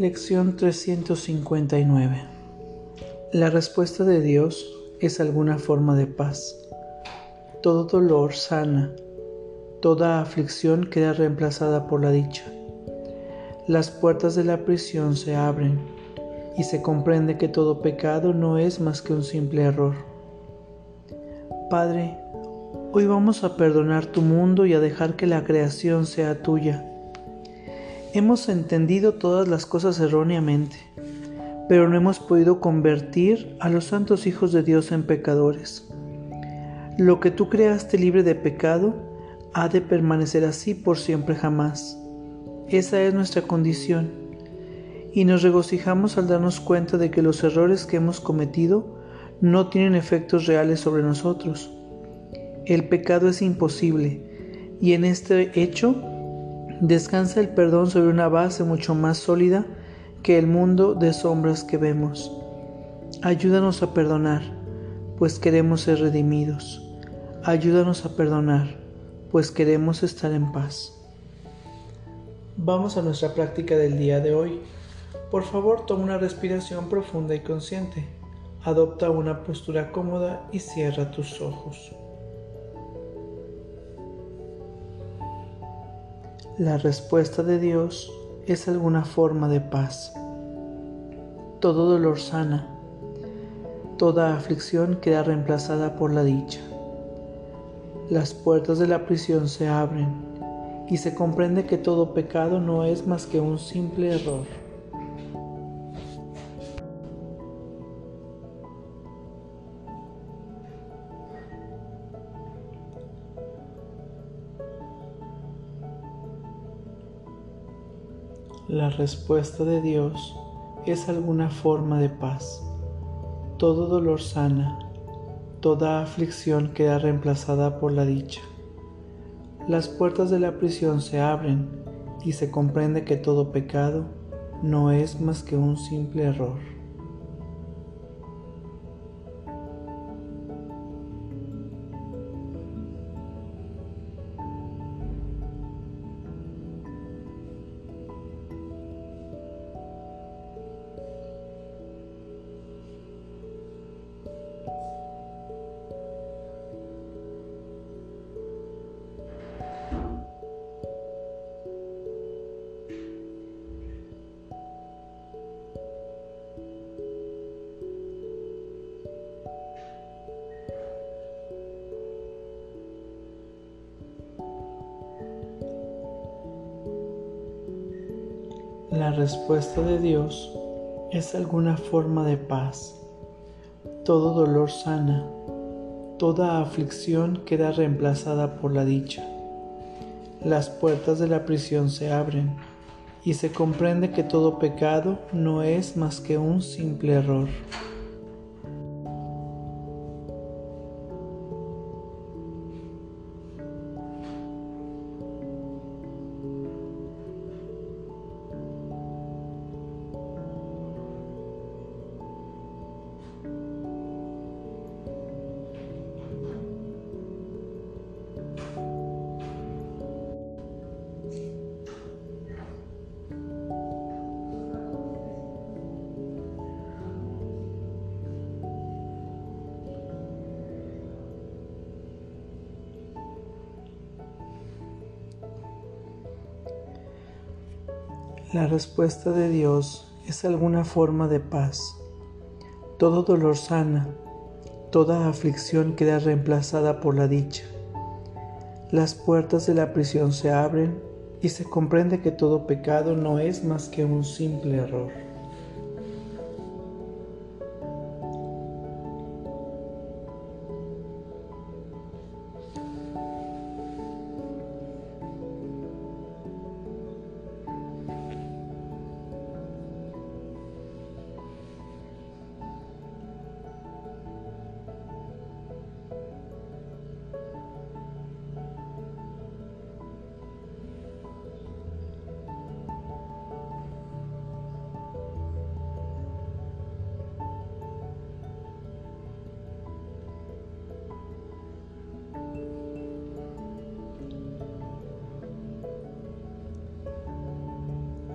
Lección 359 La respuesta de Dios es alguna forma de paz. Todo dolor sana, toda aflicción queda reemplazada por la dicha. Las puertas de la prisión se abren y se comprende que todo pecado no es más que un simple error. Padre, hoy vamos a perdonar tu mundo y a dejar que la creación sea tuya Hemos entendido todas las cosas erróneamente, pero no hemos podido convertir a los santos hijos de Dios en pecadores. Lo que tú creaste libre de pecado ha de permanecer así por siempre jamás. Esa es nuestra condición y nos regocijamos al darnos cuenta de que los errores que hemos cometido no tienen efectos reales sobre nosotros. El pecado es imposible y en este hecho descansa el perdón sobre una base mucho más sólida que el mundo de sombras que vemos. Ayúdanos a perdonar, pues queremos ser redimidos. Ayúdanos a perdonar, pues queremos estar en paz. Vamos a nuestra práctica del día de hoy. Por favor, toma una respiración profunda y consciente. Adopta una postura cómoda y cierra tus ojos. La respuesta de Dios es alguna forma de paz. Todo dolor sana, toda aflicción queda reemplazada por la dicha. Las puertas de la prisión se abren y se comprende que todo pecado no es más que un simple error. La respuesta de Dios es alguna forma de paz. Todo dolor sana, toda aflicción queda reemplazada por la dicha. Las puertas de la prisión se abren y se comprende que todo pecado no es más que un simple error. La respuesta de Dios es alguna forma de paz. Todo dolor sana, toda aflicción queda reemplazada por la dicha. Las puertas de la prisión se abren y se comprende que todo pecado no es más que un simple error. La respuesta de Dios es alguna forma de paz. Todo dolor sana, toda aflicción queda reemplazada por la dicha. Las puertas de la prisión se abren y se comprende que todo pecado no es más que un simple error.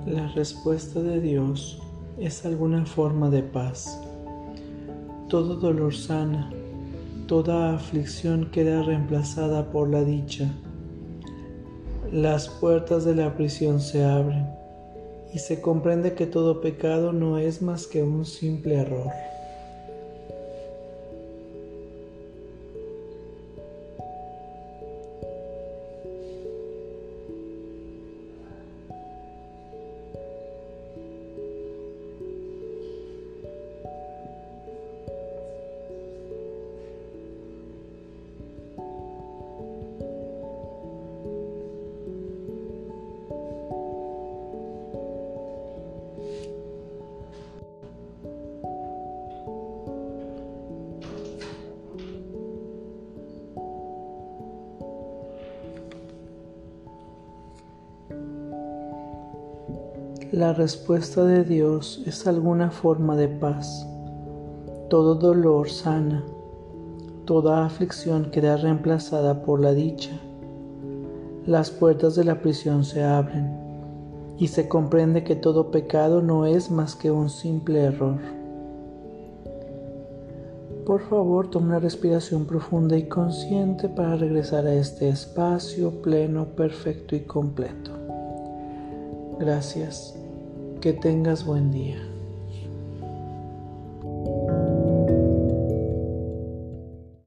La respuesta de Dios es alguna forma de paz. Todo dolor sana, toda aflicción queda reemplazada por la dicha. Las puertas de la prisión se abren y se comprende que todo pecado no es más que un simple error. La respuesta de Dios es alguna forma de paz. Todo dolor sana, toda aflicción queda reemplazada por la dicha. Las puertas de la prisión se abren y se comprende que todo pecado no es más que un simple error. Por favor, toma una respiración profunda y consciente para regresar a este espacio pleno, perfecto y completo. Gracias. Que tengas buen día.